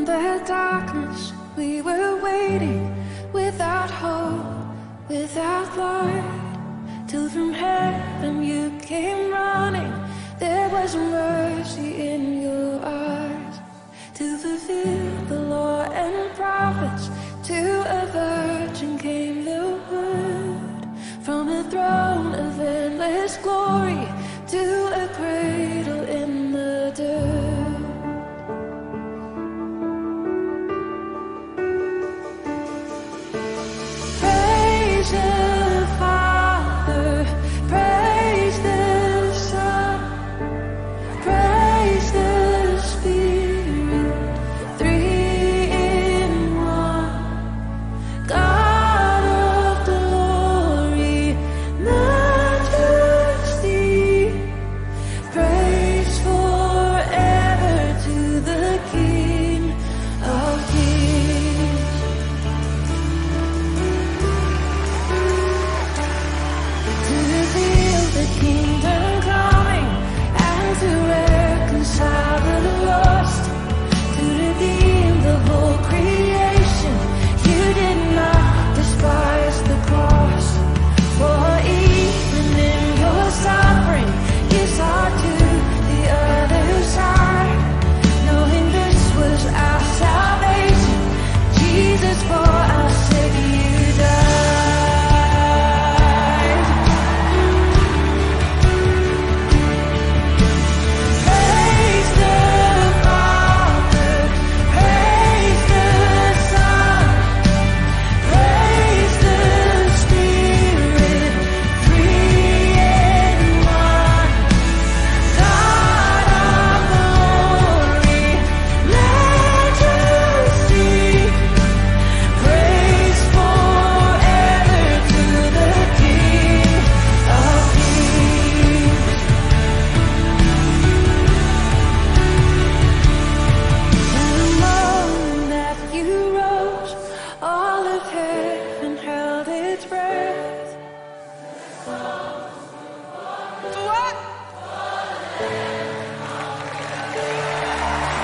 In the darkness, we were waiting without hope, without light, till from heaven you.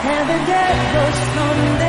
Never get lost on the